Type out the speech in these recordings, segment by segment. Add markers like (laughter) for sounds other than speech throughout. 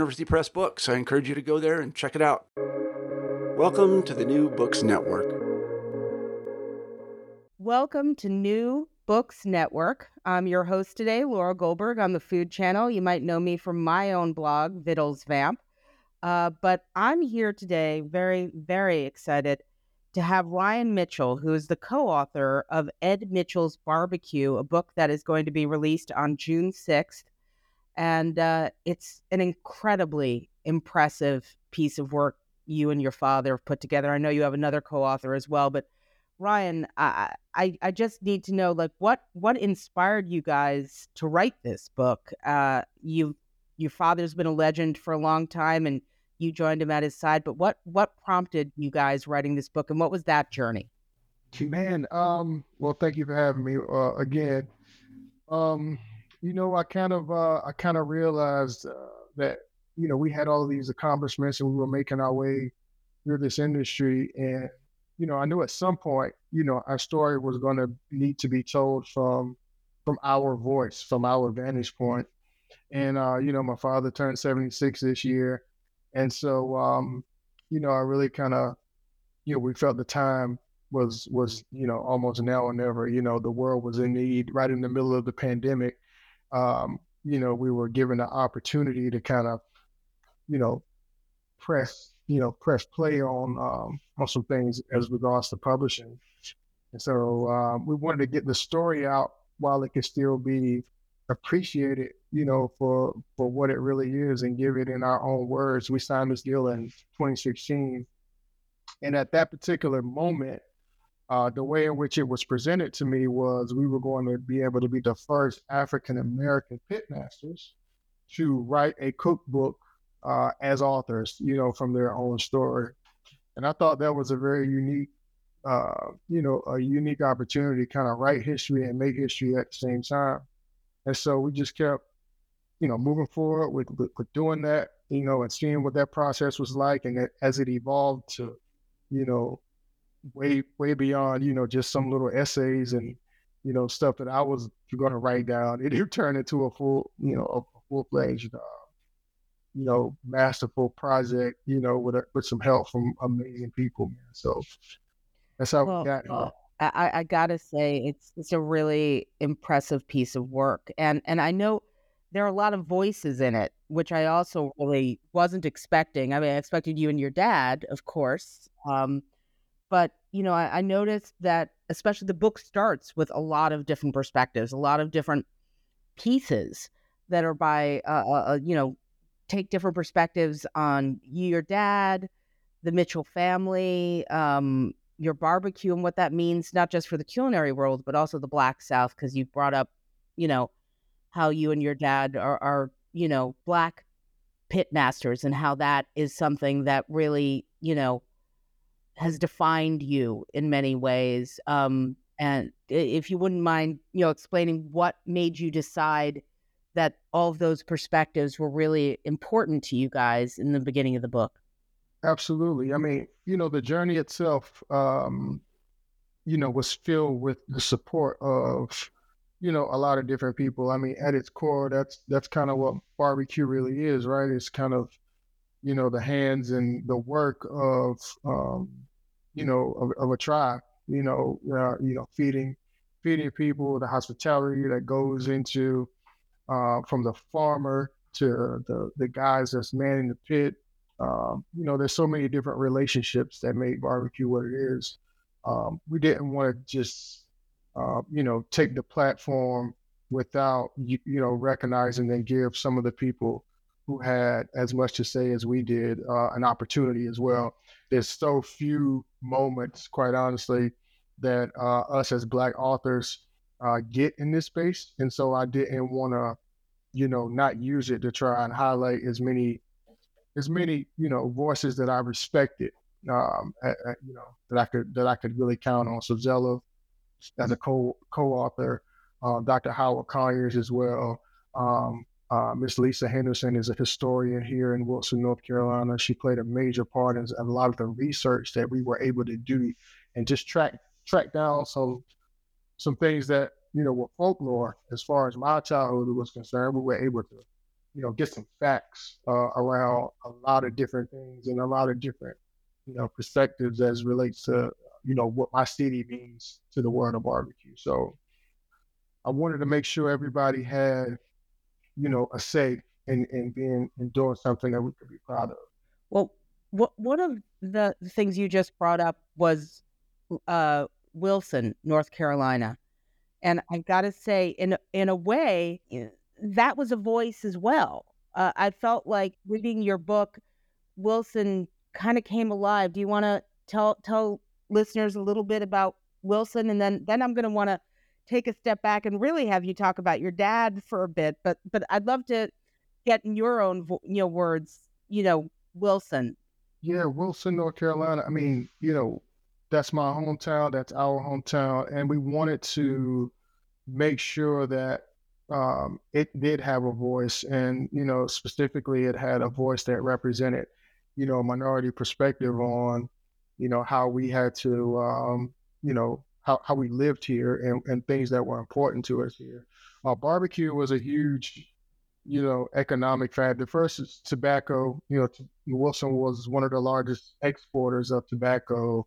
Press books. I encourage you to go there and check it out. Welcome to the New Books Network. Welcome to New Books Network. I'm your host today, Laura Goldberg on the Food Channel. You might know me from my own blog, Vittles Vamp. Uh, but I'm here today, very, very excited to have Ryan Mitchell, who is the co author of Ed Mitchell's Barbecue, a book that is going to be released on June 6th. And uh, it's an incredibly impressive piece of work you and your father have put together. I know you have another co author as well, but Ryan, I, I I just need to know like what what inspired you guys to write this book? Uh, you your father's been a legend for a long time, and you joined him at his side. But what what prompted you guys writing this book, and what was that journey? Man, um, well, thank you for having me uh, again. Um, you know, I kind of uh, I kind of realized uh, that you know we had all these accomplishments and we were making our way through this industry, and you know, I knew at some point, you know, our story was going to need to be told from from our voice, from our vantage point. And uh, you know, my father turned 76 this year, and so um, you know, I really kind of, you know, we felt the time was was you know almost now or never. You know, the world was in need right in the middle of the pandemic. Um, you know, we were given the opportunity to kind of, you know, press you know, press play on um, on some things as regards to publishing. And so um, we wanted to get the story out while it could still be appreciated, you know, for for what it really is, and give it in our own words. We signed this deal in 2016, and at that particular moment, uh, the way in which it was presented to me was we were going to be able to be the first African American pitmasters to write a cookbook uh, as authors, you know, from their own story. And I thought that was a very unique, uh, you know, a unique opportunity to kind of write history and make history at the same time. And so we just kept, you know, moving forward with, with, with doing that, you know, and seeing what that process was like. And as it evolved to, you know, way, way beyond, you know, just some little essays and, you know, stuff that I was going to write down, it turned into a full, you know, a full fledged uh, you know, masterful project, you know, with a, with some help from amazing people, man. So that's how well, we got here. I, I gotta say, it's it's a really impressive piece of work, and and I know there are a lot of voices in it, which I also really wasn't expecting. I mean, I expected you and your dad, of course, um, but you know, I, I noticed that especially the book starts with a lot of different perspectives, a lot of different pieces that are by uh, uh, uh you know take different perspectives on you, your dad, the Mitchell family, um, your barbecue, and what that means, not just for the culinary world, but also the Black South, because you brought up, you know, how you and your dad are, are you know, Black pit masters and how that is something that really, you know, has defined you in many ways. Um, and if you wouldn't mind, you know, explaining what made you decide that all of those perspectives were really important to you guys in the beginning of the book? Absolutely. I mean, you know, the journey itself, um, you know, was filled with the support of, you know, a lot of different people. I mean, at its core, that's that's kind of what barbecue really is, right? It's kind of, you know, the hands and the work of, um, you know, of, of a tribe. You know, uh, you know, feeding feeding people, the hospitality that goes into uh, from the farmer to the the guys that's manning the pit. Um, you know, there's so many different relationships that make barbecue what it is. Um, we didn't want to just, uh, you know, take the platform without you, you, know recognizing and give some of the people who had as much to say as we did uh, an opportunity as well. There's so few moments, quite honestly, that uh, us as Black authors uh, get in this space, and so I didn't want to, you know, not use it to try and highlight as many, as many, you know, voices that I respected, um, at, at, you know, that I could that I could really count on. So Zella, as a co co-author, uh, Dr. Howard Conyers as well. Um, uh, Miss Lisa Henderson is a historian here in Wilson, North Carolina. She played a major part in a lot of the research that we were able to do and just track track down some some things that you know were folklore as far as my childhood was concerned. We were able to, you know, get some facts uh, around a lot of different things and a lot of different, you know, perspectives as relates to you know what my city means to the world of barbecue. So I wanted to make sure everybody had, you know, a say in in being in doing something that we could be proud of. Well, what one of the things you just brought up was uh, Wilson, North Carolina. And I've got to say, in in a way, that was a voice as well. Uh, I felt like reading your book, Wilson kind of came alive. Do you want to tell tell listeners a little bit about Wilson, and then then I'm going to want to take a step back and really have you talk about your dad for a bit. But but I'd love to get in your own you know words. You know, Wilson. Yeah, Wilson, North Carolina. I mean, you know, that's my hometown, that's our hometown, and we wanted to make sure that um, it did have a voice, and you know, specifically, it had a voice that represented, you know, a minority perspective on, you know, how we had to, um, you know, how, how we lived here and, and things that were important to us here. Uh, barbecue was a huge, you know, economic factor. First is tobacco. You know, Wilson was one of the largest exporters of tobacco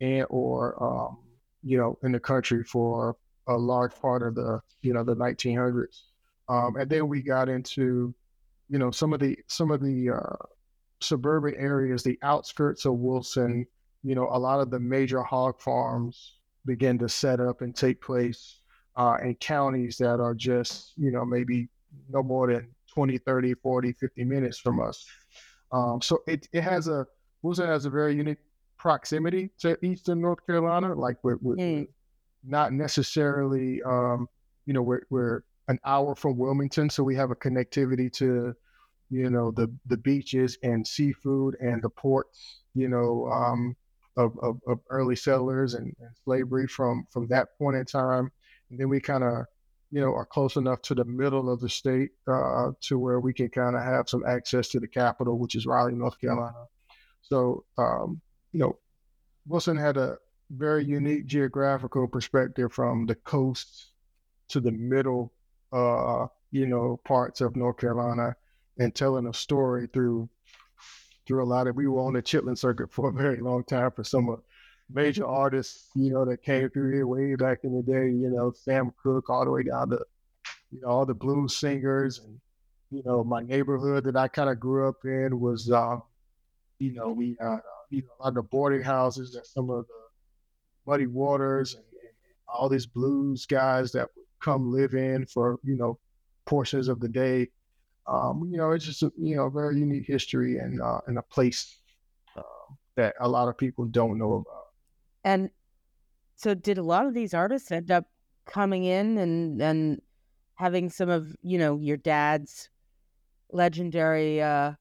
and or um, you know in the country for a large part of the you know the 1900s, um, and then we got into you know some of the some of the uh, suburban areas, the outskirts of Wilson. You know, a lot of the major hog farms begin to set up and take place uh, in counties that are just you know maybe no more than 20 30 40 50 minutes from us um, so it, it has a Wilson has a very unique proximity to Eastern North Carolina. Like we're, we're mm. not necessarily, um, you know, we're, we're an hour from Wilmington, so we have a connectivity to, you know, the the beaches and seafood and the ports, you know, um, of, of, of, early settlers and, and, slavery from from that point in time. And then we kind of, you know, are close enough to the middle of the state uh, to where we can kind of have some access to the capital, which is Raleigh, North Carolina. So um, you know, Wilson had a very unique geographical perspective from the coast to the middle, uh, you know, parts of North Carolina, and telling a story through through a lot of. We were on the Chitlin circuit for a very long time for some of major artists, you know, that came through here way back in the day. You know, Sam Cooke, all the way down to you know all the blues singers, and you know, my neighborhood that I kind of grew up in was, uh, you know, we. Uh, you know, a lot of the boarding houses that some of the muddy waters and, and all these blues guys that would come live in for you know portions of the day. Um, you know, it's just a, you know a very unique history and uh, and a place uh, that a lot of people don't know about. And so, did a lot of these artists end up coming in and and having some of you know your dad's legendary uh,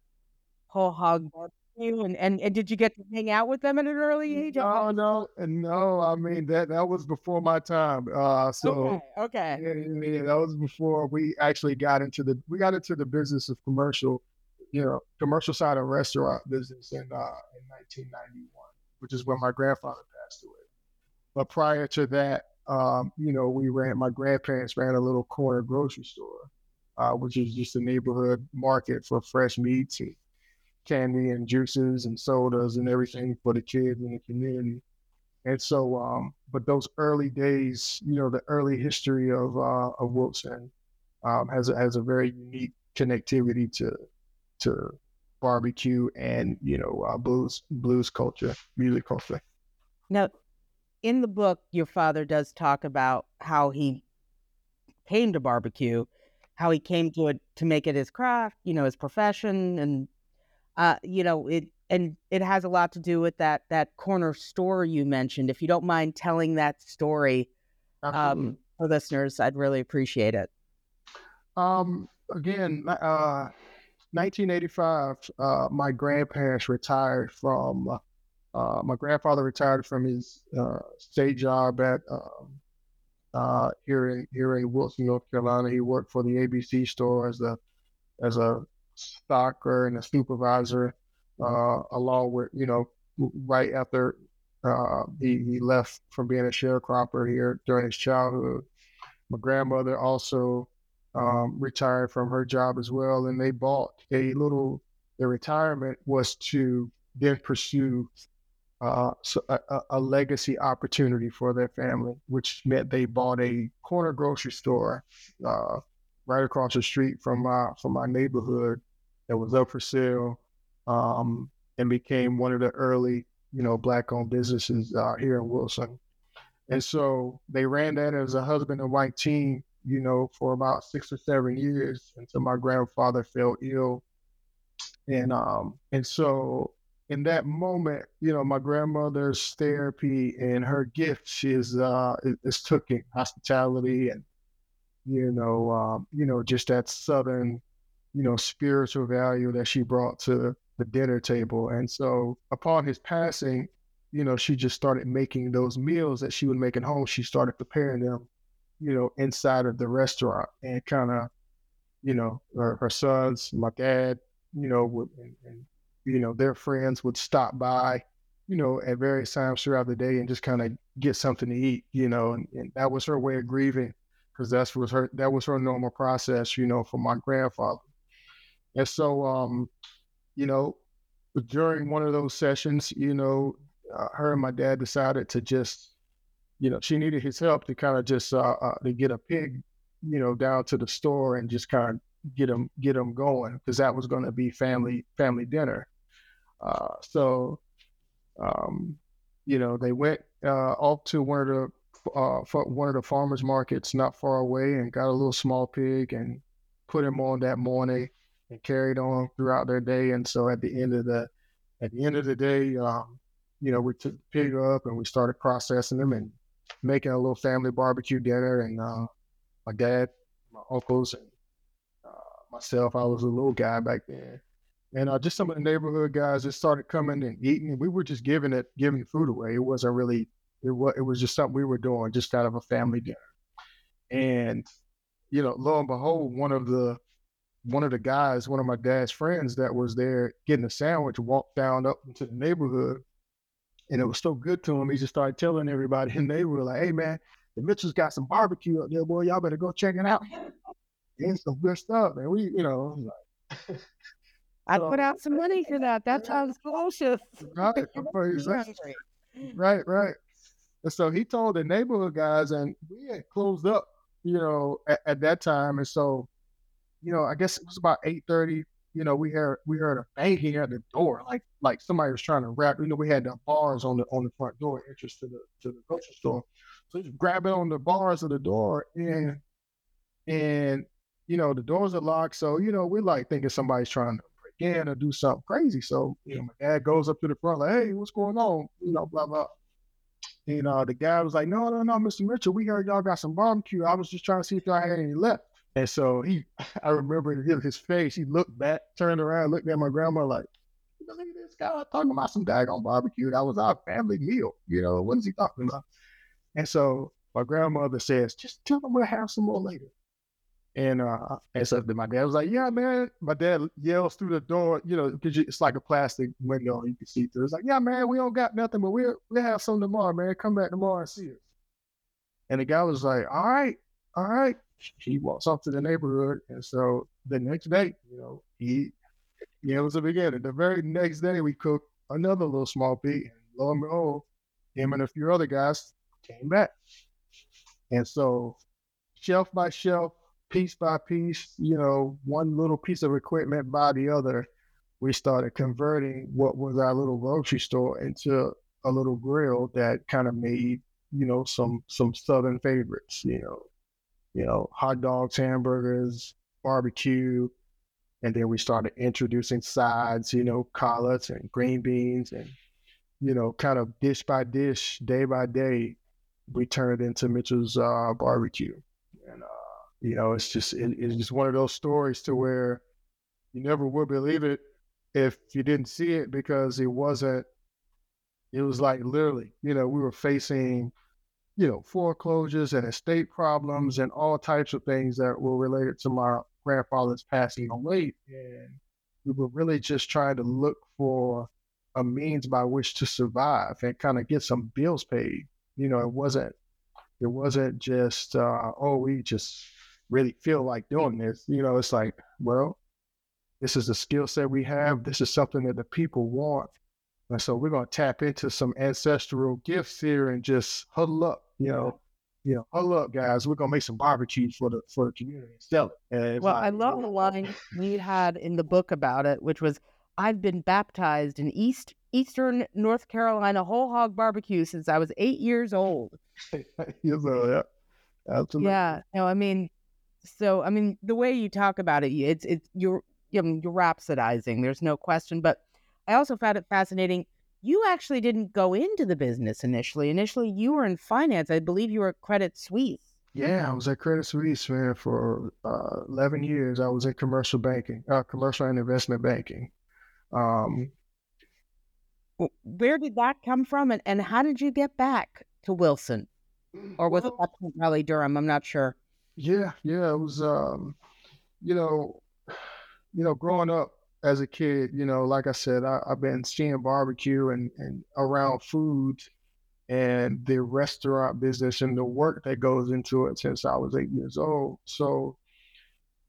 whole hog you and, and, and did you get to hang out with them at an early age? No, no, no. I mean that that was before my time. Uh, so okay, okay. Yeah, yeah, that was before we actually got into the we got into the business of commercial you know commercial side of restaurant business in uh, in 1991, which is when my grandfather passed away. But prior to that, um, you know, we ran my grandparents ran a little corner grocery store, uh, which is just a neighborhood market for fresh meats and candy and juices and sodas and everything for the kids in the community. And so, um, but those early days, you know, the early history of uh, of Wilson um, has a, has a very unique connectivity to to barbecue and you know uh, blues blues culture, music culture. Now, in the book, your father does talk about how he came to barbecue, how he came to it to make it his craft, you know, his profession, and uh, you know it and it has a lot to do with that that corner store you mentioned. If you don't mind telling that story um, for listeners, I'd really appreciate it. Um, again, uh, 1985, uh, my grandparents retired from. Uh, uh, my grandfather retired from his uh, state job at um, uh, here in here in Wilson, North Carolina. He worked for the ABC store as a as a stocker and a supervisor uh, along with you know right after uh, he he left from being a sharecropper here during his childhood. My grandmother also um, retired from her job as well, and they bought a little. Their retirement was to then pursue uh, a, a, legacy opportunity for their family, which meant they bought a corner grocery store uh, right across the street from my from my neighborhood that was up for sale um, and became one of the early, you know, black-owned businesses uh, here in Wilson. And so they ran that as a husband and wife team, you know, for about six or seven years until my grandfather fell ill. And um, and so in that moment, you know, my grandmother's therapy and her gift is uh is cooking, hospitality, and you know, um, you know, just that southern, you know, spiritual value that she brought to the dinner table. And so upon his passing, you know, she just started making those meals that she would make at home. She started preparing them, you know, inside of the restaurant and kind of, you know, her, her, sons, my dad, you know, would, and, and, you know, their friends would stop by, you know, at various times throughout the day and just kind of get something to eat, you know, and, and that was her way of grieving because that's was her, that was her normal process, you know, for my grandfather. And so, um, you know, during one of those sessions, you know, uh, her and my dad decided to just, you know, she needed his help to kind of just uh, uh, to get a pig, you know, down to the store and just kind of get them get them going because that was going to be family family dinner. Uh, so, um, you know, they went uh, off to one of the uh, one of the farmers markets not far away and got a little small pig and put him on that morning and carried on throughout their day. And so at the end of the at the end of the day, um, you know, we took the pig up and we started processing them and making a little family barbecue dinner. And uh, my dad, my uncles, and uh, myself, I was a little guy back then. And uh, just some of the neighborhood guys just started coming and eating. And we were just giving it, giving food away. It wasn't really, it was, it was just something we were doing, just out of a family dinner. And, you know, lo and behold, one of the one of the guys, one of my dad's friends that was there getting a sandwich, walked down up into the neighborhood, and it was so good to him. He just started telling everybody in the neighborhood, like, "Hey, man, the Mitchells got some barbecue up there, boy. Y'all better go check it out. (laughs) It's some good stuff." And we, you know, like, (laughs) I put out some money for that. That sounds delicious. Right, (laughs) right, right. And so he told the neighborhood guys, and we had closed up, you know, at, at that time, and so you know, I guess it was about eight thirty. You know, we heard we heard a banging at the door, like like somebody was trying to rap. You know, we had the bars on the on the front door entrance to the to the grocery store. So just grabbing on the bars of the door, and and you know the doors are locked. So you know we're like thinking somebody's trying to break in or do something crazy. So you know my dad goes up to the front like, hey, what's going on? You know, blah blah. You uh, know, the guy was like, no, no, no, Mr. Mitchell, we heard y'all got some barbecue. I was just trying to see if y'all had any left. And so he, (sighs) I remember his face. He looked back, turned around, looked at my grandma like, look at this guy talking about some daggone barbecue. That was our family meal. You know, what is he talking about? And so my grandmother says, just tell him we'll have some more later. And uh, and so my dad was like, "Yeah, man." My dad yells through the door, you know, because it's like a plastic window you can see through. It's like, "Yeah, man, we don't got nothing, but we'll we'll have some tomorrow, man. Come back tomorrow and see us." And the guy was like, "All right, all right." He walks off to the neighborhood, and so the next day, you know, he yeah, it was the beginning. The very next day, we cooked another little small pig, and lo and behold, him and a few other guys came back. And so, shelf by shelf, piece by piece, you know, one little piece of equipment by the other, we started converting what was our little grocery store into a little grill that kind of made, you know, some some southern favorites, you know, you know, hot dogs, hamburgers, barbecue, and then we started introducing sides, you know, collards and green beans and you know, kind of dish by dish, day by day, we turned it into Mitchell's uh, barbecue. And uh, you know, it's just it, it's just one of those stories to where you never would believe it if you didn't see it because it wasn't. It was like literally, you know, we were facing, you know, foreclosures and estate problems and all types of things that were related to my grandfather's passing away, and we were really just trying to look for a means by which to survive and kind of get some bills paid. You know, it wasn't it wasn't just uh, oh we just really feel like doing this. You know, it's like, well, this is a skill set we have. This is something that the people want. And so we're going to tap into some ancestral gifts here and just huddle up, you know, you know, huddle up, guys. We're gonna make some barbecue for the for the community and sell it. And Well, I love the line you had in the book about it, which was, "I've been baptized in East Eastern North Carolina whole hog barbecue since I was eight years old." (laughs) know, yeah, absolutely. Yeah, no, I mean, so I mean, the way you talk about it, it's it's you're you know, you're rhapsodizing. There's no question, but I also found it fascinating. You actually didn't go into the business initially. Initially, you were in finance. I believe you were at Credit Suisse. Yeah, I was at Credit Suisse, man, for uh, 11 years. I was in commercial banking, uh, commercial and investment banking. Um, Where did that come from, and, and how did you get back to Wilson, or was it well, to Raleigh Durham? I'm not sure. yeah, yeah, it was, um, you know, (sighs) you know, growing up as a kid, you know, like I said, I, I've been seeing barbecue and, and around food and the restaurant business and the work that goes into it since I was eight years old. So,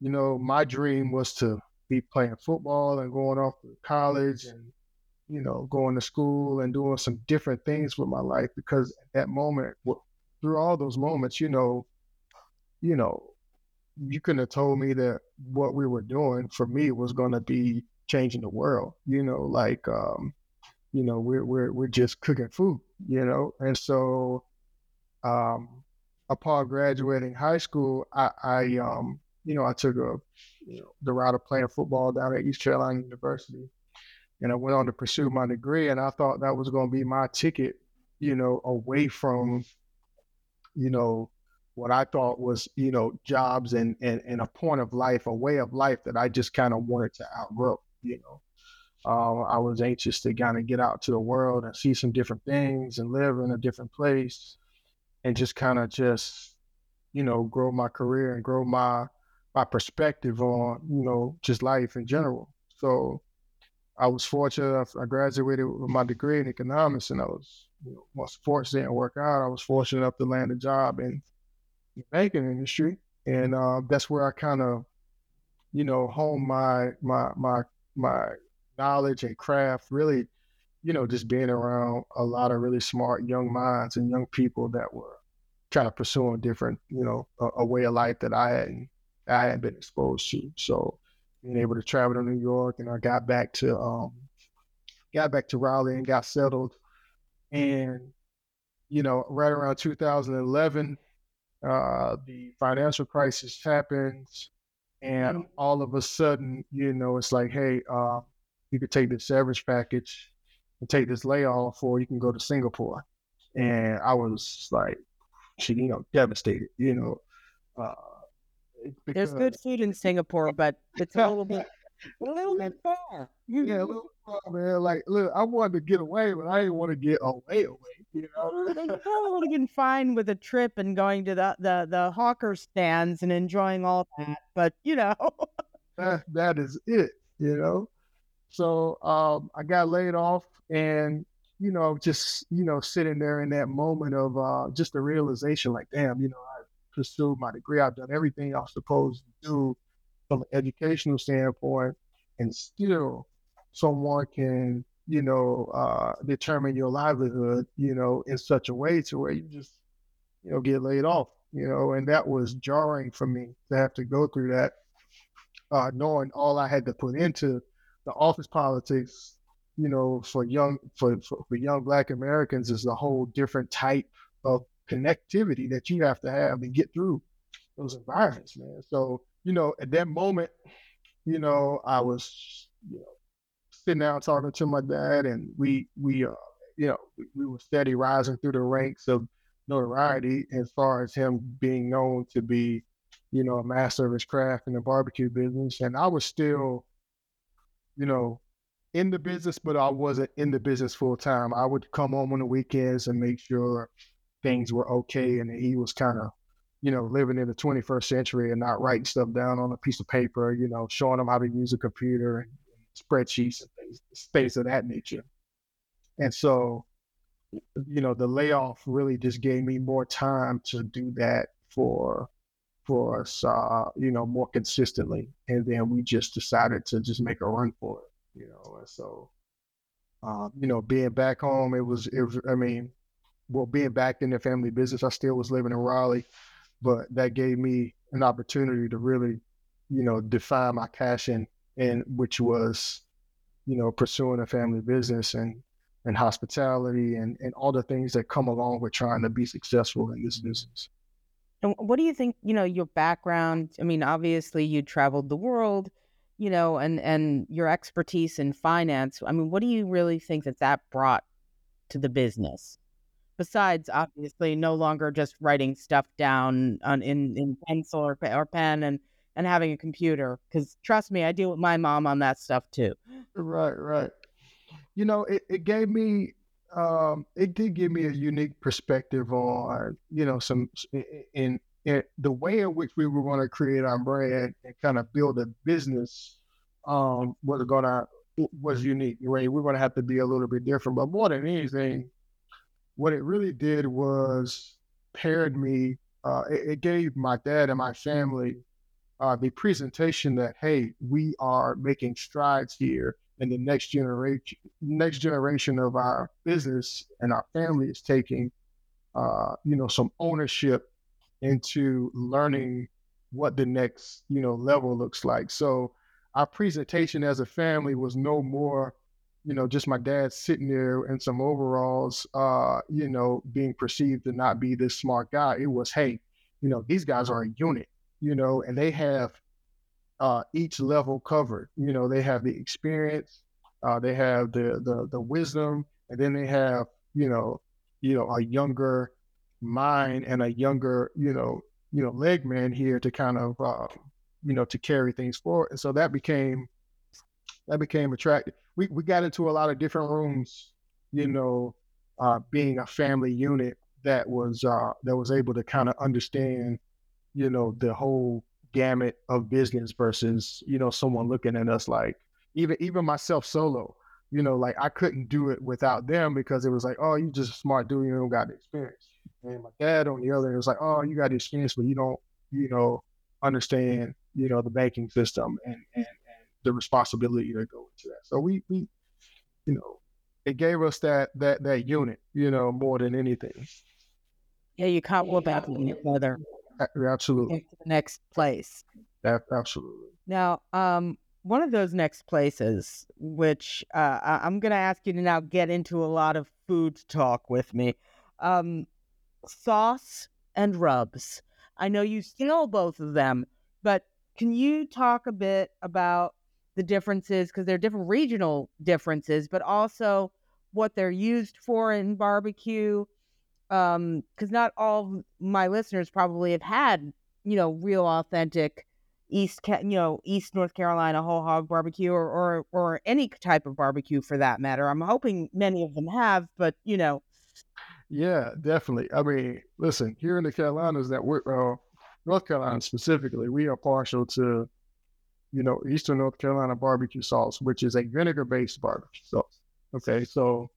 you know, my dream was to be playing football and going off to college and, you know, going to school and doing some different things with my life because at that moment, through all those moments, you know, you know, you couldn't have told me that what we were doing for me was going to be changing the world. You know, like, um, you know, we're we're we're just cooking food. You know, and so, um, upon graduating high school, I, I um, you know, I took a you know the route of playing football down at East Carolina University, and I went on to pursue my degree, and I thought that was going to be my ticket, you know, away from, you know, what I thought was, you know, jobs and, and, and a point of life, a way of life that I just kind of wanted to outgrow, you know. Uh, I was anxious to kind of get out to the world and see some different things and live in a different place and just kind of just, you know, grow my career and grow my my perspective on, you know, just life in general. So I was fortunate. I graduated with my degree in economics, and I was, you know, once sports didn't work out, I was fortunate enough to land a job in the banking industry, and uh, that's where I kind of, you know, hone my my my my knowledge and craft. Really, you know, just being around a lot of really smart young minds and young people that were kind of pursuing different, you know, a, a way of life that I hadn't I hadn't been exposed to. So being able to travel to New York, and I got back to um, got back to Raleigh and got settled, and you know, right around 2011 uh, the financial crisis happens, and all of a sudden, you know, it's like, hey, uh, you could take this severance package and take this layoff, or you can go to Singapore. And I was like, you know, devastated, you know. Uh, There's good food in Singapore, but it's a little bit a little bit far. Yeah, a little far, man. Like, look, I wanted to get away, but I didn't want to get away away. You know, probably would have been fine with a trip and going to the the the hawker stands and enjoying all that. But you know, that that is it. You know, so um, I got laid off, and you know, just you know, sitting there in that moment of uh, just the realization, like, damn, you know, I pursued my degree, I've done everything I was supposed to do from an educational standpoint, and still someone can, you know, uh, determine your livelihood, you know, in such a way to where you just, you know, get laid off, you know, and that was jarring for me to have to go through that, uh, knowing all I had to put into the office politics, you know, for young for, for, for young Black Americans is a whole different type of connectivity that you have to have and get through those environments, man. So you know, at that moment, you know, I was, you know, sitting down talking to my dad, and we we uh, you know, we, we were steady rising through the ranks of notoriety as far as him being known to be, you know, a master of his craft in the barbecue business, and I was still, you know, in the business, but I wasn't in the business full time. I would come home on the weekends and make sure things were okay, and he was kind of you know, living in the 21st century and not writing stuff down on a piece of paper, you know, showing them how to use a computer and spreadsheets and things, things of that nature. And so, you know, the layoff really just gave me more time to do that for for us, uh, you know, more consistently. And then we just decided to just make a run for it, you know. And so, um, you know, being back home, it was, it was, I mean, well, being back in the family business, I still was living in Raleigh but that gave me an opportunity to really, you know, define my passion and which was, you know, pursuing a family business and and hospitality and and all the things that come along with trying to be successful in this business. And what do you think, you know, your background, I mean, obviously you traveled the world, you know, and and your expertise in finance. I mean, what do you really think that that brought to the business? Besides obviously no longer just writing stuff down on in, in pencil or, or pen and and having a computer because trust me i deal with my mom on that stuff too. Right right. You know it, it gave me um it did give me a unique perspective on you know some in, in the way in which we were going to create our brand and kind of build a business um was gonna was unique right? We're going to have to be a little bit different but more than anything what it really did was paired me. Uh, it, it, gave my dad and my family uh, the presentation that hey, we are making strides here, and the next generation, next generation of our business and our family is taking, uh, you know, some ownership into learning what the next you know level looks like. So our presentation as a family was no more you know, just my dad sitting there in some overalls, uh, you know, being perceived to not be this smart guy. It was, hey, you know, these guys are a unit, you know, and they have uh, each level covered. You know, they have the experience, uh, they have the, the the wisdom, and then they have, you know, you know, a younger mind and a younger, you know, you know, leg man here to kind of, uh, you know, to carry things forward. And so that became that became attractive we, we got into a lot of different rooms, you know, uh, being a family unit that was uh, that was able to kind of understand, you know, the whole gamut of business versus, you know, someone looking at us like even even myself solo, you know, like I couldn't do it without them because it was like, oh, you just a smart dude, you don't got the experience. And my dad on the other, it was like, oh, you got the experience, but you don't, you know, understand, you know, the banking system and and the responsibility that go into that. So we we you know it gave us that that that unit, you know, more than anything. Yeah, you can't go back together. Absolutely. Into the next place. absolutely. Now, um, one of those next places, which uh, I'm going to ask you to now get into a lot of food talk with me, um, sauce and rubs. I know you sell both of them, but can you talk a bit about the differences because there are different regional differences, but also what they're used for in barbecue. Um, because not all my listeners probably have had, you know, real authentic, East, you know, East North Carolina whole hog barbecue or, or or any type of barbecue for that matter. I'm hoping many of them have, but you know. Yeah, definitely. I mean, listen, here in the Carolinas, that we're uh, North Carolina specifically, we are partial to, you know, Eastern North Carolina barbecue sauce, which is a vinegar-based barbecue sauce. Okay, so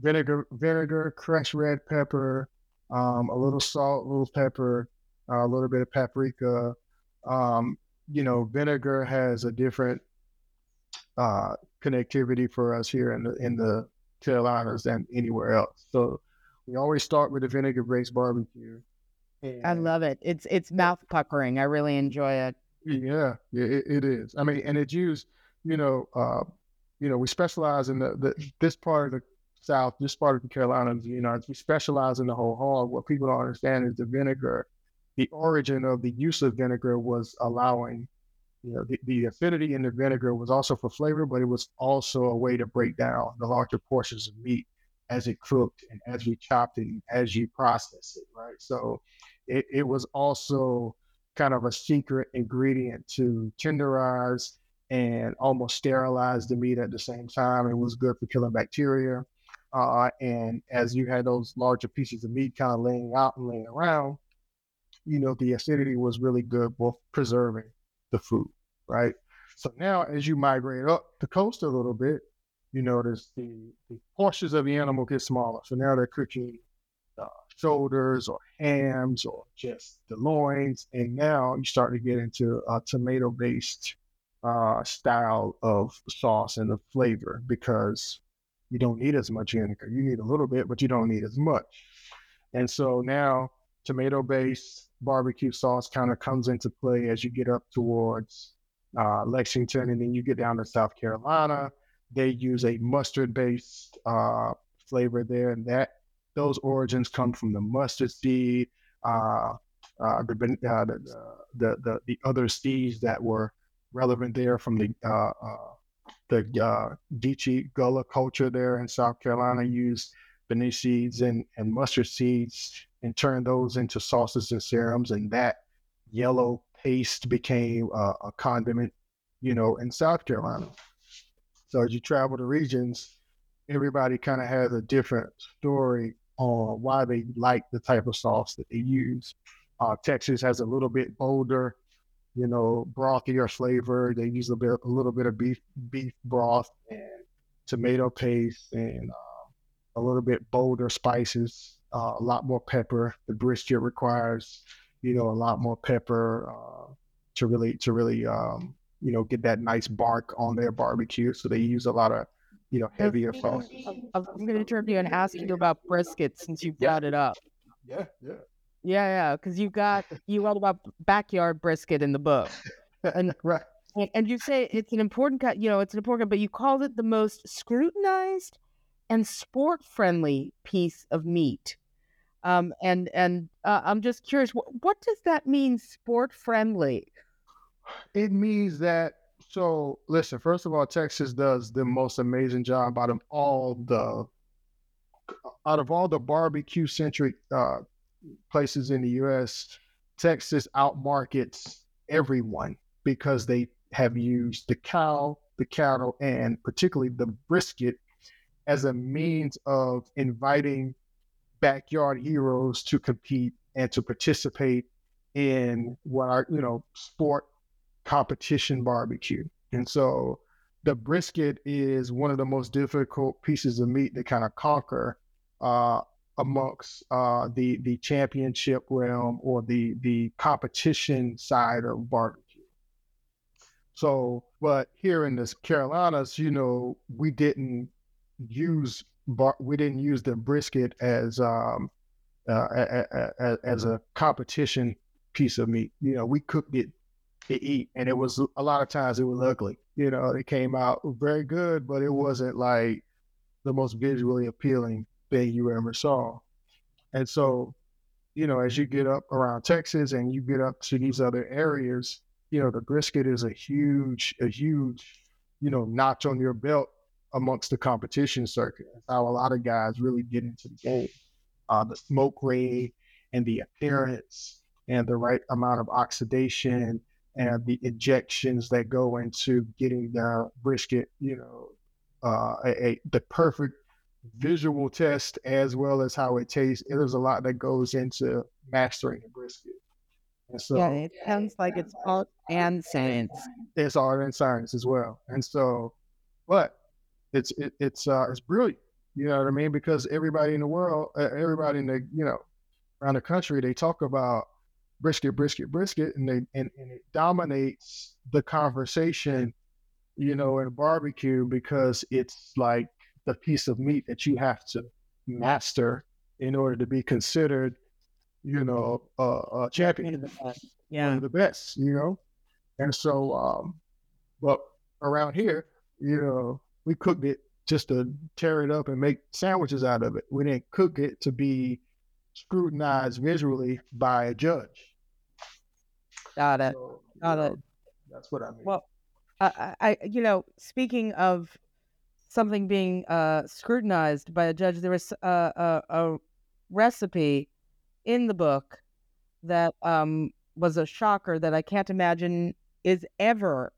vinegar, vinegar, crushed red pepper, um, a little salt, a little pepper, uh, a little bit of paprika, um, you know, vinegar has a different uh, connectivity for us here in the in the Carolinas than anywhere else. So we always start with a vinegar-based barbecue. And I love it. It's it's mouth puckering. I really enjoy it. Yeah, yeah, it, it is. I mean, and it's used. You know, uh, you know, we specialize in the, the this part of the South, this part of the Carolinas. You know, we specialize in the whole hog. What people don't understand is the vinegar the origin of the use of vinegar was allowing, you know, the, the affinity in the vinegar was also for flavor, but it was also a way to break down the larger portions of meat as it cooked and as we chopped it and as you process it, right? So it, it was also kind of a secret ingredient to tenderize and almost sterilize the meat at the same time. It was good for killing bacteria. Uh, and as you had those larger pieces of meat kind of laying out and laying around, you know, the acidity was really good for preserving the food, right? So now as you migrate up the coast a little bit, you notice the, the portions of the animal get smaller. So now they're cooking shoulders or hams or just the loins. And now you start to get into a tomato based uh, style of sauce and the flavor because you don't need as much vinegar. You need a little bit, but you don't need as much. And so now tomato based barbecue sauce kind of comes into play as you get up towards uh, Lexington and then you get down to South Carolina. They use a mustard based uh, flavor there, and that those origins come from the mustard seed, uh, uh the, uh, the, the, the, the other seeds that were relevant there from the uh, the uh, Geechee Gullah culture there in South Carolina used benne seeds and, and mustard seeds and turned those into sauces and serums, and that yellow paste became uh, a condiment, you know, in South Carolina. So as you travel the regions, everybody kind of has a different story on why they like the type of sauce that they use. Uh, Texas has a little bit bolder, you know, brothier flavor. They use a bit, a little bit of beef beef broth and tomato paste and uh, a little bit bolder spices uh, a lot more pepper. The brisket requires, you know, a lot more pepper uh, to really to really um, you know get that nice bark on their barbecue. So they use a lot of you know heavier sauce. I'm going to interrupt you and ask you about brisket since you brought yeah. it up. Yeah, yeah. Yeah, yeah, because you got you wrote about backyard brisket in the book, (laughs) and right, and, and you say it's an important, cut. you know, it's an important, but you called it the most scrutinized and sport friendly piece of meat. Um, and and uh, I'm just curious, what, what does that mean, sport friendly? It means that. So listen, first of all, Texas does the most amazing job out of all the out of all the barbecue centric uh, places in the U.S. Texas outmarkets everyone because they have used the cow, the cattle, and particularly the brisket as a means of inviting backyard heroes to compete and to participate in what are you know sport competition barbecue and so the brisket is one of the most difficult pieces of meat to kind of conquer uh, amongst uh, the the championship realm or the the competition side of barbecue. So, but here in the Carolinas, you know, we didn't use bar- we didn't use the brisket as um, uh, a, a, a, as a competition piece of meat. You know, we cooked it to eat, and it was a lot of times it was ugly. You know, it came out very good, but it wasn't like the most visually appealing thing you ever saw. And so, you know, as you get up around Texas and you get up to these other areas, you know, the brisket is a huge, a huge, you know, notch on your belt amongst the competition circuit. That's how a lot of guys really get into the game. Uh, the smoke ring and the appearance and the right amount of oxidation and the injections that go into getting the brisket, you know, uh, a, a, the perfect visual test as well as how it tastes. There's a lot that goes into mastering the brisket. And so, yeah, it sounds like it's art and science. It's art and science as well. And so, but it's it, it's uh, it's brilliant. You know what I mean? Because everybody in the world, uh, everybody in the you know around the country, they talk about brisket, brisket, brisket, and they and, and it dominates the conversation, you know, in barbecue because it's like the piece of meat that you have to master in order to be considered, you know, a, a champion. Yeah, one of the best, you know. And so, um, but around here, you know, we cooked it just to tear it up and make sandwiches out of it. We didn't cook it to be scrutinized visually by a judge. Got it. So, Got know, it. That's what I mean. Well, I, I, you know, speaking of something being uh, scrutinized by a judge, there was a, a, a recipe in the book that um, was a shocker that I can't imagine is ever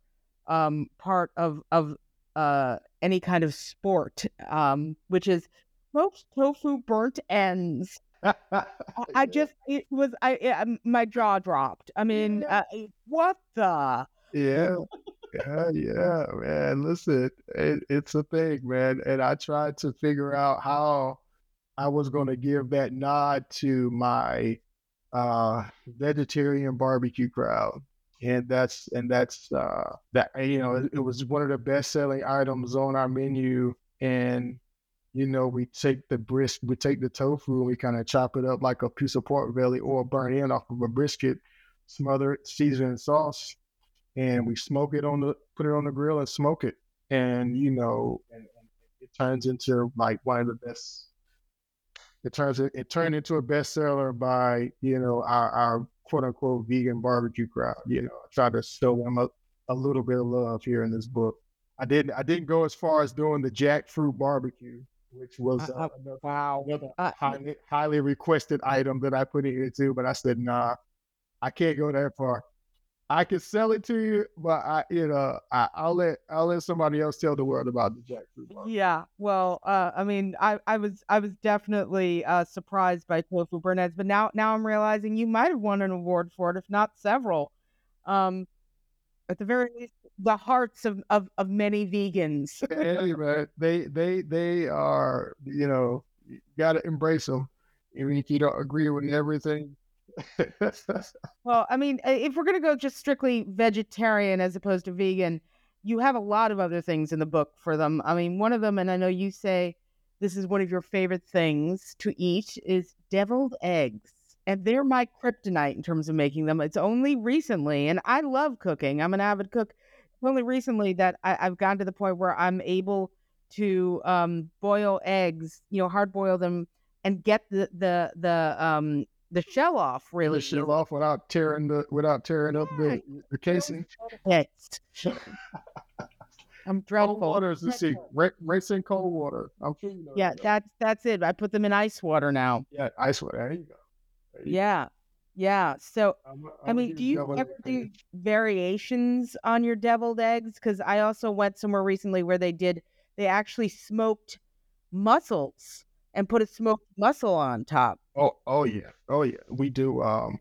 um, part of of uh, any kind of sport, um, which is smoked tofu burnt ends. I (laughs) just it was I it, my jaw dropped. I mean, uh, what the? Yeah, yeah, yeah, man. Listen, it, it's a thing, man. And I tried to figure out how I was going to give that nod to my uh, vegetarian barbecue crowd and that's and that's uh, that you know it, it was one of the best selling items on our menu and you know we take the brisk we take the tofu and we kind of chop it up like a piece of pork belly or burnt end off of a brisket smother it season and sauce and we smoke it on the put it on the grill and smoke it and you know and, and it turns into like one of the best it turns it, it turned into a bestseller by you know our, our quote unquote vegan barbecue crowd. You know, I try to show them a, a little bit of love here in this book. I didn't I didn't go as far as doing the jackfruit barbecue, which was uh, uh, another, wow another highly, highly requested item that I put in here too. But I said, nah, I can't go that far. I can sell it to you, but I, you know, I, will let I'll let somebody else tell the world about the jackfruit. Bar. Yeah, well, uh, I mean, I, I was I was definitely uh, surprised by tofu burnt ends, but now now I'm realizing you might have won an award for it, if not several. Um, at the very least, the hearts of of, of many vegans. (laughs) man, they they they are you know you got to embrace them, even if you don't agree with everything (laughs) well, I mean, if we're going to go just strictly vegetarian as opposed to vegan, you have a lot of other things in the book for them. I mean, one of them, and I know you say this is one of your favorite things to eat, is deviled eggs. And they're my kryptonite in terms of making them. It's only recently, and I love cooking, I'm an avid cook. Only recently that I, have gotten to the point where I'm able to um, boil eggs, you know, hard boil them and get the the the um the shell off really. The shell off without tearing the without tearing up the, the casing. Yes. (laughs) I'm dreadful. Cold water is the secret. Rinse in cold water. I'm sure you know Yeah, that. that's that's it. I put them in ice water now. Yeah, ice water. There you go. There you yeah. Go. Yeah. So, I'm, I'm I mean, do you ever do variations on your deviled eggs? Because I also went somewhere recently where they did, they actually smoked mussels and put a smoked mussel on top. Oh, oh yeah, oh yeah. We do. Um,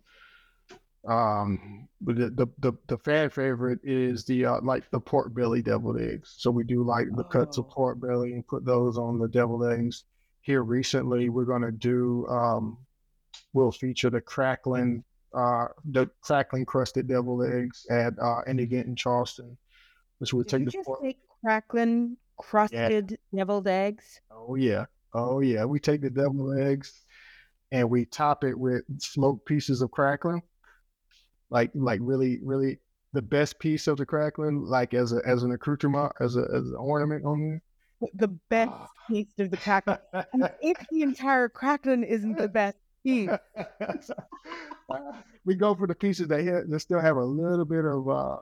um, the the the, the fan favorite is the uh, like the pork belly deviled eggs. So we do like the oh. cuts of oh. pork belly and put those on the deviled eggs. Here recently, we're gonna do. Um, we'll feature the crackling, uh, the crackling crusted deviled eggs at uh, Indigent in Charleston, which would take the just pork. Say crackling crusted yeah. deviled eggs. Oh yeah, oh yeah. We take the deviled eggs and we top it with smoked pieces of crackling, like like really really the best piece of the crackling, like as a as an accoutrement, as a as an ornament on there. The best ah. piece of the crackling. (laughs) if the entire crackling isn't the best (laughs) we go for the pieces that that still have a little bit of uh,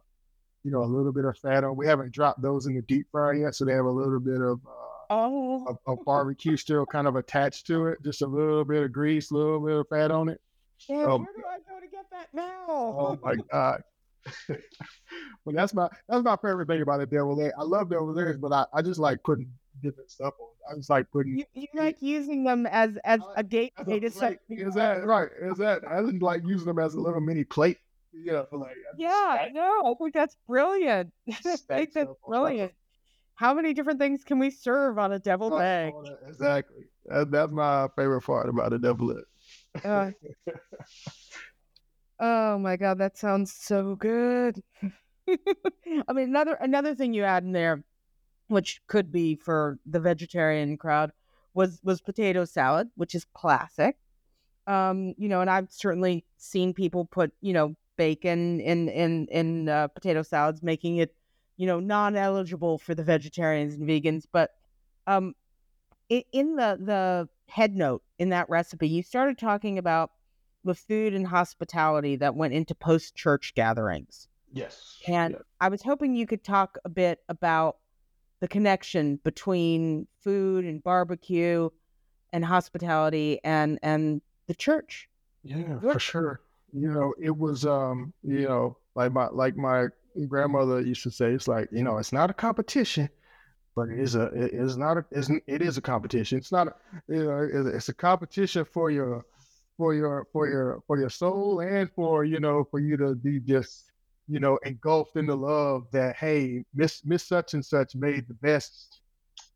you know, a little bit of fat on. We haven't dropped those in the deep fryer yet, so they have a little bit of uh, Oh, a, a, barbecue still kind of attached to it, just a little bit of grease, a little bit of fat on it. Yeah, um, where do I go to get that now? Oh my god! (laughs) well, that's my that's my favorite thing about the deviled egg. I love deviled eggs, but I, I just like putting different stuff on. I just like putting. You, like using them as as a gateway to like, Is that right? Is that I just like using them as a little mini plate. You know, like yeah, no, I think that's brilliant. (laughs) I think that's brilliant. How many different things can we serve on a deviled oh, egg? Exactly. That, that's my favorite part about a deviled egg. uh, (laughs) oh my god, that sounds so good. (laughs) I mean, another another thing you add in there, which could be for the vegetarian crowd, was was potato salad, which is classic. Um, you know, and I've certainly seen people put you know bacon in in in uh, potato salads, making it you know non-eligible for the vegetarians and vegans. But um, in the the head note in that recipe, you started talking about the food and hospitality that went into post church gatherings. Yes. And yes. I was hoping you could talk a bit about the connection between food and barbecue and hospitality and and the church. Yeah, for sure. You know, it was um, you know, like my like my grandmother used to say, it's like, you know, it's not a competition, but it is a it is not a it's, it is a competition. It's not a you know, it's a competition for your for your for your for your soul and for you know for you to be just you know, engulfed in the love that hey, Miss Miss such and such made the best,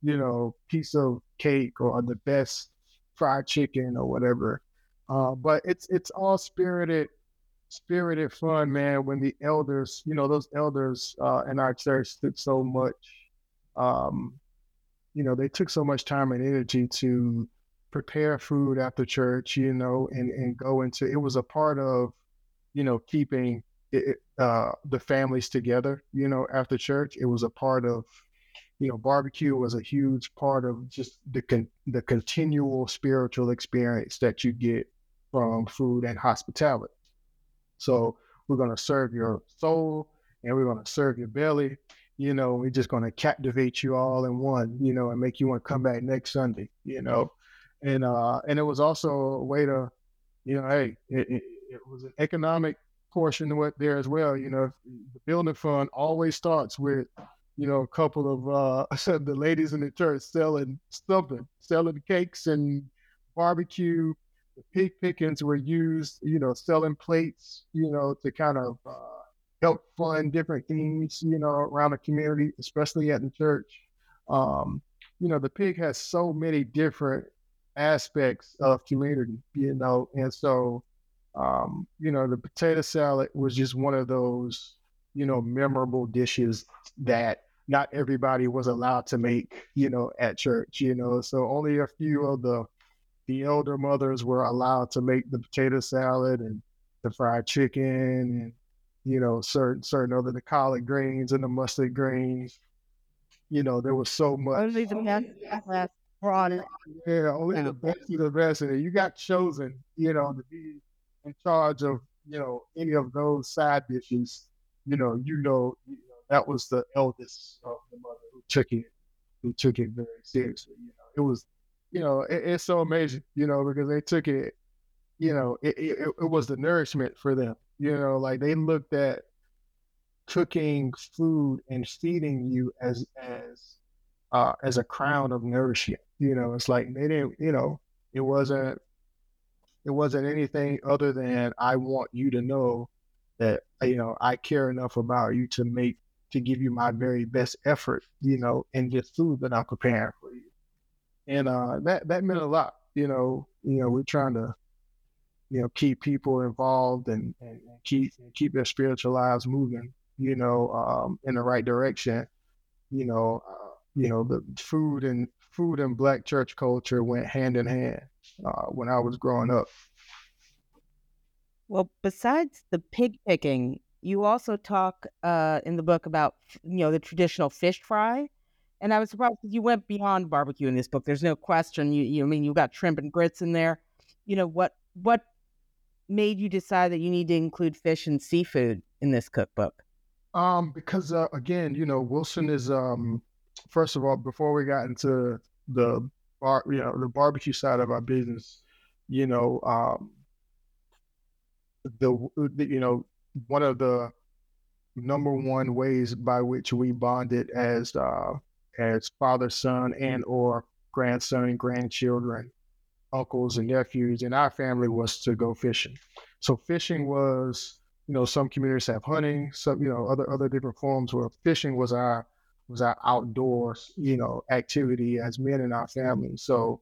you know, piece of cake or the best fried chicken or whatever. Uh, but it's it's all spirited, spirited fun, man. When the elders, you know, those elders uh, in our church took so much, um, you know, they took so much time and energy to prepare food after church, you know, and and go into. It was a part of, you know, keeping it, uh, the families together. You know, after church, it was a part of, you know, barbecue was a huge part of just the con- the continual spiritual experience that you get from food and hospitality. So we're gonna serve your soul and we're gonna serve your belly. You know, we're just gonna captivate you all in one. You know, and make you want to come back next Sunday. You know, and uh, and it was also a way to, you know, hey, it, it, it was an economic portion it there as well. You know, the building fund always starts with, you know, a couple of uh, (laughs) the ladies in the church selling something, selling cakes and barbecue. The pig pickings were used, you know, selling plates, you know, to kind of uh, help fund different things, you know, around the community, especially at the church. Um, you know, the pig has so many different aspects of community, you know, and so um, you know, the potato salad was just one of those, you know, memorable dishes that not everybody was allowed to make, you know, at church, you know. So only a few of the the elder mothers were allowed to make the potato salad and the fried chicken and you know certain certain other the collard greens and the mustard greens. You know, there was so much. Only the best brought it. Yeah, only the best of the best, and you got chosen, you know, to be in charge of you know any of those side dishes, you know, you know, you know that was the eldest of the mother who took it, who took it very seriously. You know, it was, you know, it, it's so amazing, you know, because they took it, you know, it, it, it was the nourishment for them. You know, like they looked at cooking food and feeding you as as uh, as a crown of nourishment. You know, it's like they didn't, you know, it wasn't it wasn't anything other than I want you to know that you know I care enough about you to make to give you my very best effort, you know, in just food that I'm preparing for you. And uh, that that meant a lot. You know, you know, we're trying to, you know, keep people involved and, and, and keep and keep their spiritual lives moving, you know, um, in the right direction. You know, uh, you know, the food and food and black church culture went hand in hand uh, when I was growing up. Well, besides the pig picking, you also talk uh, in the book about you know the traditional fish fry, and I was surprised you went beyond barbecue in this book. There's no question. You, you I mean you got shrimp and grits in there. You know what what made you decide that you need to include fish and seafood in this cookbook? Um, because uh, again, you know, Wilson is um first of all, before we got into the bar, you know, the barbecue side of our business, you know, um, the, the you know, one of the number one ways by which we bonded as uh, as father, son, and or grandson, and grandchildren, uncles, and nephews in our family was to go fishing. So fishing was, you know, some communities have hunting, some you know other other different forms where fishing was our was our outdoor, you know, activity as men in our family. So,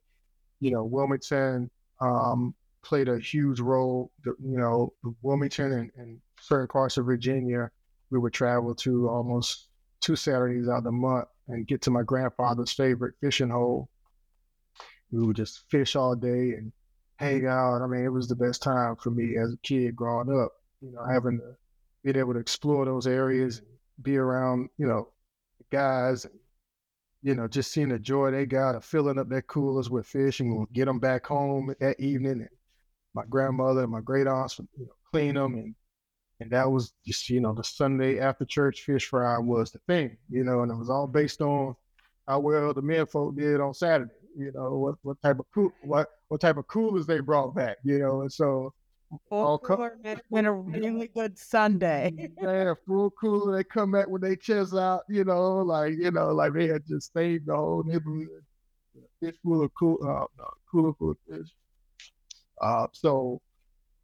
you know, Wilmington um, played a huge role. You know, Wilmington and, and certain parts of Virginia, we would travel to almost two Saturdays out of the month and get to my grandfather's favorite fishing hole. We would just fish all day and hang out. I mean, it was the best time for me as a kid growing up. You know, having to be able to explore those areas be around, you know, guys you know, just seeing the joy they got of filling up their coolers with fish and we'll get them back home that evening. And my grandmother and my great aunts would you know, clean them. And, and that was just, you know, the Sunday after church fish fry was the thing, you know, and it was all based on how well the men folk did on Saturday, you know, what, what type of cool, what, what type of coolers they brought back, you know, and so Full cooler been a really good Sunday. (laughs) yeah, full cooler. They come back with their chest out, you know, like you know, like they had just saved the whole neighborhood. Fish full of cool, uh, no, cooler full of fish. Uh, so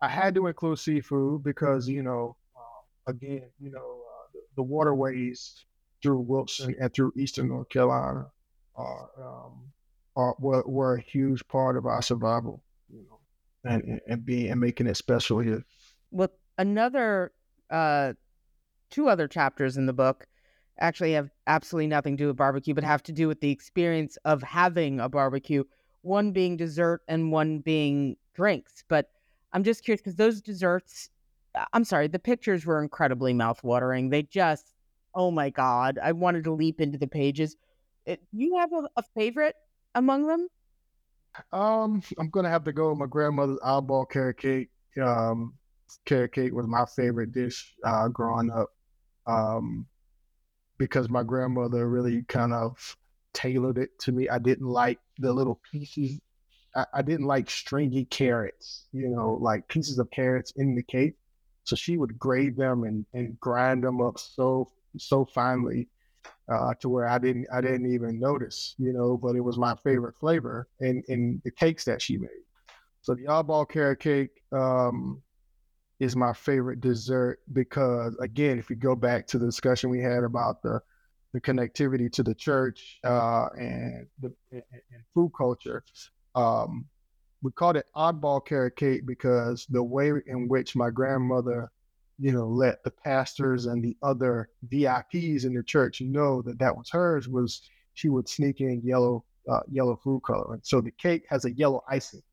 I had to include seafood because you know, uh, again, you know, uh, the, the, waterways through Wilson and through Eastern North Carolina are, um, are were, were a huge part of our survival. You know and and be and making it special here. Well, another uh, two other chapters in the book actually have absolutely nothing to do with barbecue, but have to do with the experience of having a barbecue. One being dessert and one being drinks. But I'm just curious because those desserts, uh, I'm sorry, the pictures were incredibly mouthwatering. They just, oh my god, I wanted to leap into the pages. It, you have a, a favorite among them? Um, I'm gonna have to go with my grandmother's oddball carrot cake. Um, carrot cake was my favorite dish uh, growing up. Um, because my grandmother really kind of tailored it to me. I didn't like the little pieces. I, I didn't like stringy carrots, you know, like pieces of carrots in the cake. So she would grate them and, and grind them up so so finely uh, to where I didn't I didn't even notice, you know, but it was my favorite flavor in in the cakes that she made. So the oddball carrot cake um, is my favorite dessert because again, if you go back to the discussion we had about the the connectivity to the church uh, and the and, and food culture, um, we called it oddball carrot cake because the way in which my grandmother you know, let the pastors and the other VIPs in the church know that that was hers was she would sneak in yellow uh, yellow food coloring. So the cake has a yellow icing.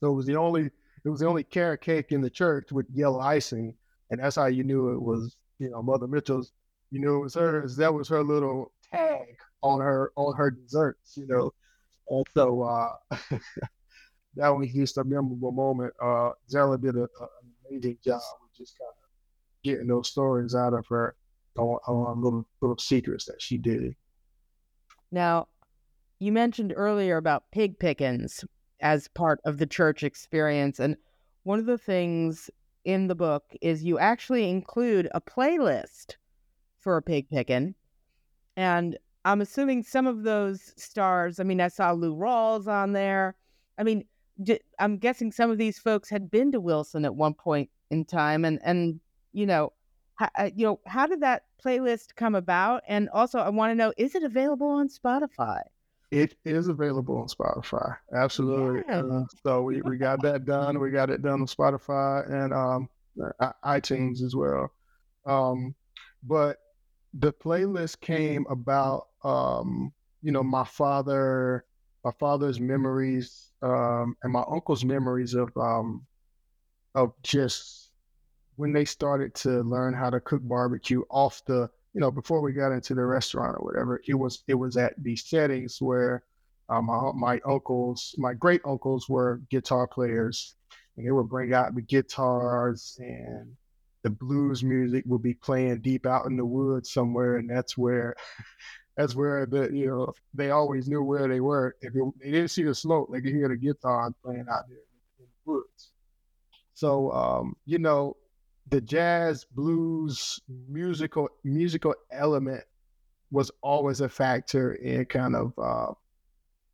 So it was the only it was the only carrot cake in the church with yellow icing, and that's how you knew it was you know Mother Mitchell's. You knew it was hers. That was her little tag on her on her desserts. You know, and so uh, (laughs) that was just a memorable moment. Uh, Zella did a, a, an amazing job just kind of getting those stories out of her on, on little little secrets that she did. Now, you mentioned earlier about pig pickings as part of the church experience, and one of the things in the book is you actually include a playlist for a pig picking, and I'm assuming some of those stars. I mean, I saw Lou Rawls on there. I mean, I'm guessing some of these folks had been to Wilson at one point in time and and you know how, uh, you know how did that playlist come about? And also i want to know is it available on spotify? It is available on spotify absolutely. Yeah. uh, so we, we got that done we got it done on spotify and um itunes as well. Um but the playlist came about um you know my father my father's memories um and my uncle's memories of um of just when they started to learn how to cook barbecue off the you know before we got into the restaurant or whatever it was it was at these settings where um, my, my uncles my great uncles were guitar players. And they would bring out the guitars and the blues music would be playing deep out in the woods somewhere. And that's where that's where the you know they always knew where they were. If it, they didn't see the smoke they could hear the guitar playing out there in the woods so, um, you know, the jazz blues musical musical element was always a factor in kind of uh,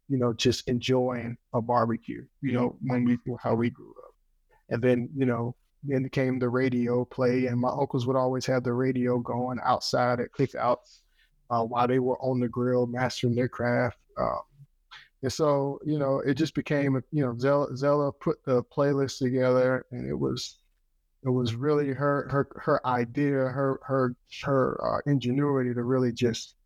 you know just enjoying a barbecue. You know when we how we grew up, and then you know then came the radio play, and my uncles would always have the radio going outside at cookouts uh, while they were on the grill mastering their craft. Um, and so, you know, it just became, you know, Zella, Zella put the playlist together, and it was, it was really her her her idea, her her her uh, ingenuity to really just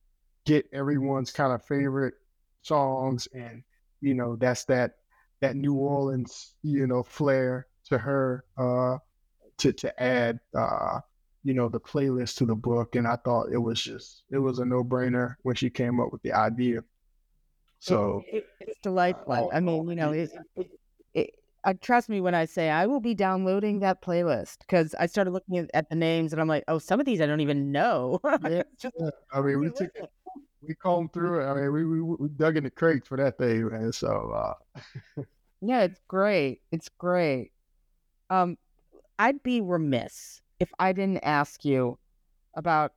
get everyone's kind of favorite songs, and you know, that's that that New Orleans, you know, flair to her uh, to to add uh, you know the playlist to the book, and I thought it was just it was a no brainer when she came up with the idea. So it, it, it's delightful. I mean, you know, it, it, uh, trust me when I say I will be downloading that playlist because I started looking at, at, the names and I'm like, oh, some of these I don't even know. (laughs) yeah, I mean, we took we combed through it. I mean, we, we, we dug in the crates for that thing, man. So uh... (laughs) yeah, it's great. It's great. Um, I'd be remiss if I didn't ask you about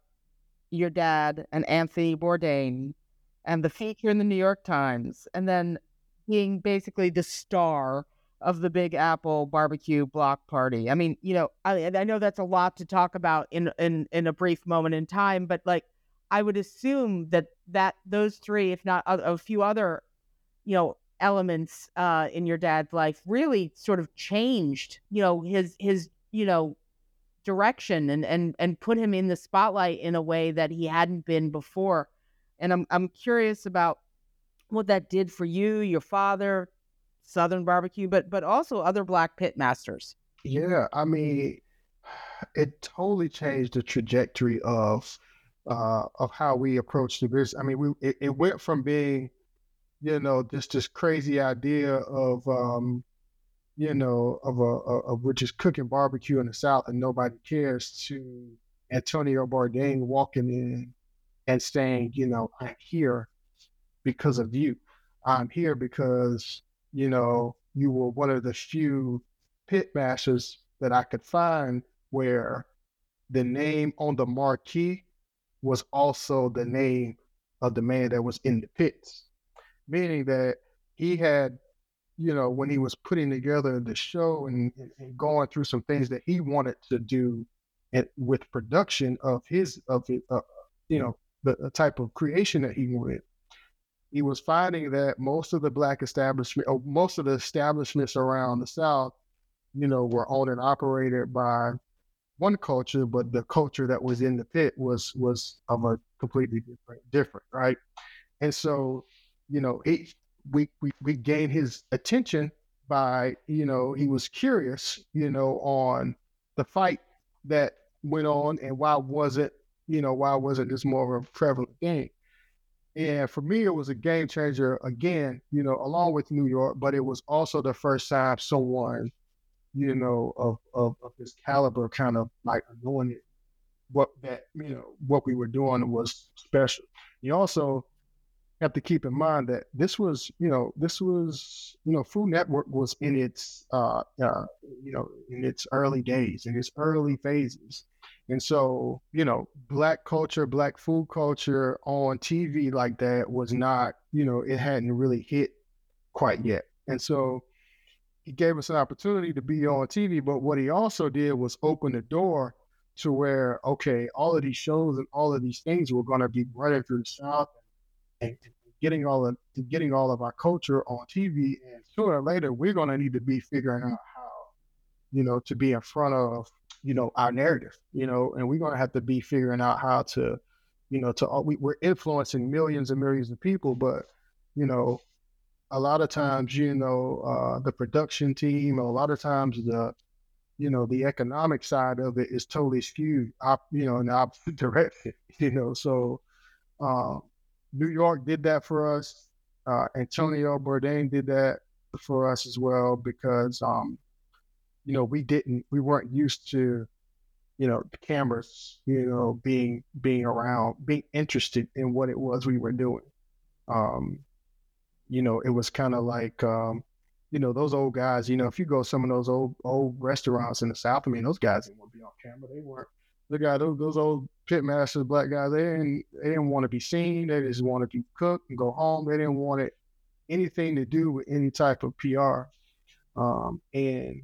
your dad and Anthony Bourdain and the feature in the New York Times, and then being basically the star of the Big Apple barbecue block party. I mean, you know, I, I know that's a lot to talk about in in in a brief moment in time, but like, I would assume that that those three, if not a, a few other, you know, elements uh, in your dad's life, really sort of changed, you know, his his you know direction and and and put him in the spotlight in a way that he hadn't been before. And I'm I'm curious about what that did for you, your father, Southern barbecue, but but also other black pit masters. Yeah, I mean, it totally changed the trajectory of uh, of how we approach the business. I mean, we it, it, went from being, you know, just this crazy idea of um, you know, of a, of we're just cooking barbecue in the South and nobody cares to Antonio Bourdain walking in and saying, you know, I'm here because of you. I'm here because, you know, you were one of the few pit masters that I could find where the name on the marquee was also the name of the man that was in the pits, meaning that he had you know, when he was putting together the show and, and going through some things that he wanted to do and with production of his of it, uh, you know, the, the, type of creation that he wanted, he was finding that most of the black establishment, or most of the establishments around the South, you know, were owned and operated by one culture, but the culture that was in the pit was was of a completely different, different, right? And so, you know, it, we, we we gained his attention by you know he was curious you know on the fight that went on and why wasn't you know why wasn't this more of a prevalent game and for me it was a game changer again you know along with new york but it was also the first time someone you know of of, of this caliber kind of like knowing it, what that you know what we were doing was special you also have to keep in mind that this was, you know, this was, you know, Food Network was in its, uh, uh, you know, in its early days, in its early phases. And so, you know, black culture, black food culture on TV like that was not, you know, it hadn't really hit quite yet. And so he gave us an opportunity to be on TV. But what he also did was open the door to where, okay, all of these shows and all of these things were going to be running through the South and getting all of getting all of our culture on TV. And sooner or later, we're going to need to be figuring out how, you know, to be in front of you know our narrative, you know, and we're going to have to be figuring out how to, you know, to we, we're influencing millions and millions of people, but you know, a lot of times, you know, uh, the production team, a lot of times the you know, the economic side of it is totally skewed, op, you know, the opposite (laughs) direction, you know. So, um, New York did that for us. Uh, Antonio Bourdain did that for us as well because, um, you know, we didn't, we weren't used to, you know, cameras, you know, being being around, being interested in what it was we were doing. Um, you know, it was kind of like, um, you know, those old guys. You know, if you go some of those old old restaurants in the South, I mean, those guys didn't want to be on camera. They weren't. The guy, those, those old pit masters, black guys, they didn't, they didn't want to be seen. They just wanted to cook and go home. They didn't want it anything to do with any type of PR. Um, and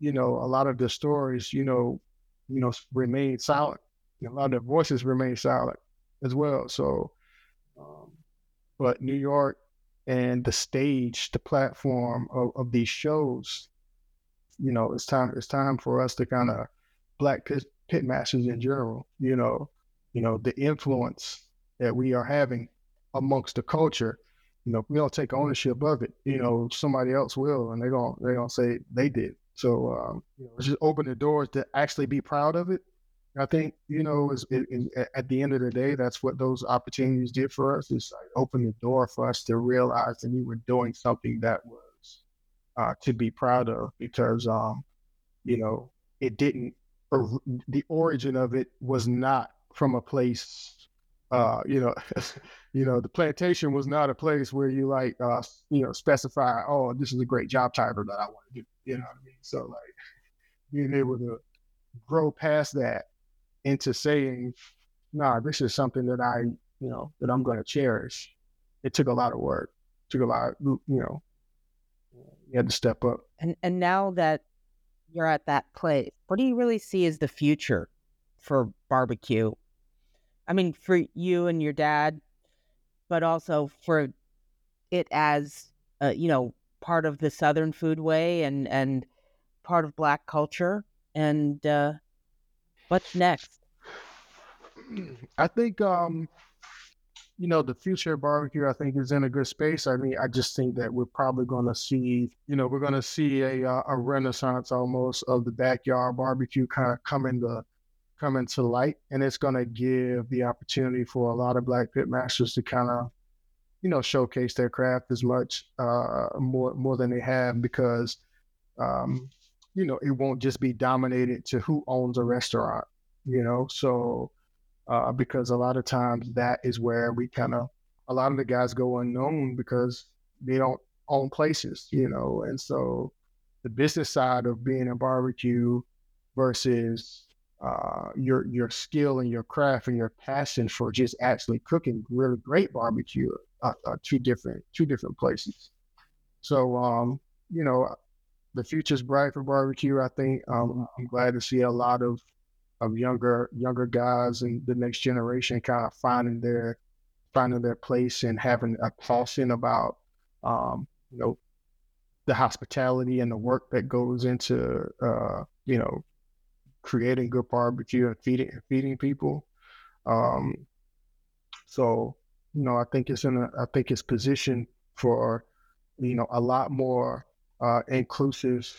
you know, a lot of the stories, you know, you know, remain silent. A lot of the voices remain silent as well. So, um, but New York and the stage, the platform of, of these shows, you know, it's time. It's time for us to kind of black pit, pit masters in general. You know, you know the influence that we are having amongst the culture. You know, we don't take ownership of it. You know, somebody else will, and they're gonna they're gonna say they did. So um, you know, just open the doors to actually be proud of it. I think you know, at the end of the day, that's what those opportunities did for us. Is like open the door for us to realize that we were doing something that was uh, to be proud of because, um, you know, it didn't. the origin of it was not from a place. Uh, you know, (laughs) you know, the plantation was not a place where you like, uh, you know, specify, oh, this is a great job title that I want to do. You know what I mean? So like being able to grow past that into saying, nah, this is something that I, you know, that I'm going to cherish. It took a lot of work. It took a lot, you know, you had to step up. And and now that you're at that place, what do you really see as the future for barbecue? I mean, for you and your dad, but also for it as, uh, you know, part of the Southern foodway and and part of Black culture. And uh, what's next? I think um, you know the future of barbecue. I think is in a good space. I mean, I just think that we're probably going to see, you know, we're going to see a uh, a renaissance almost of the backyard barbecue kind of coming to coming to light, and it's going to give the opportunity for a lot of black pit masters to kind of you know, showcase their craft as much uh, more more than they have because, um, you know, it won't just be dominated to who owns a restaurant. You know, so uh, because a lot of times that is where we kind of a lot of the guys go unknown because they don't own places. You know, and so the business side of being a barbecue versus uh, your your skill and your craft and your passion for just actually cooking really great barbecue uh, uh, two different two different places. So um, you know, the future's bright for barbecue. I think um, I'm glad to see a lot of of younger younger guys and the next generation kind of finding their finding their place and having a passion about um, you know the hospitality and the work that goes into uh, you know creating good barbecue and feeding feeding people. Um, so you know, I think it's in a, I think it's positioned for, you know, a lot more uh, inclusive,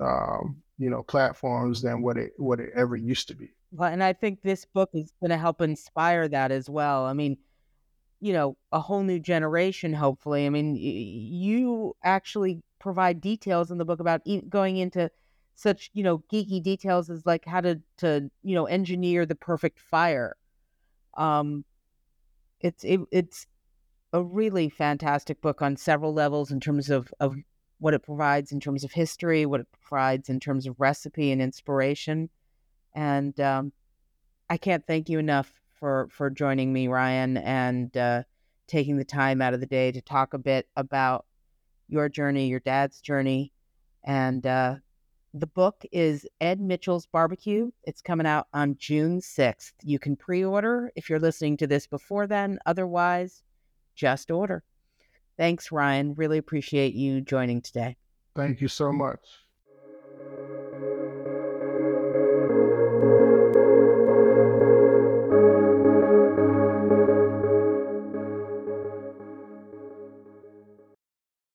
um, you know, platforms than what it what it ever used to be. Well, and I think this book is going to help inspire that as well. I mean, you know, a whole new generation. Hopefully, I mean, you actually provide details in the book about going into such you know geeky details as like how to to you know engineer the perfect fire. Um it's it, it's a really fantastic book on several levels in terms of of what it provides in terms of history, what it provides in terms of recipe and inspiration, and um, I can't thank you enough for for joining me, Ryan, and uh, taking the time out of the day to talk a bit about your journey, your dad's journey, and uh, the book is Ed Mitchell's Barbecue. It's coming out on June 6th. You can pre order if you're listening to this before then. Otherwise, just order. Thanks, Ryan. Really appreciate you joining today. Thank you so much.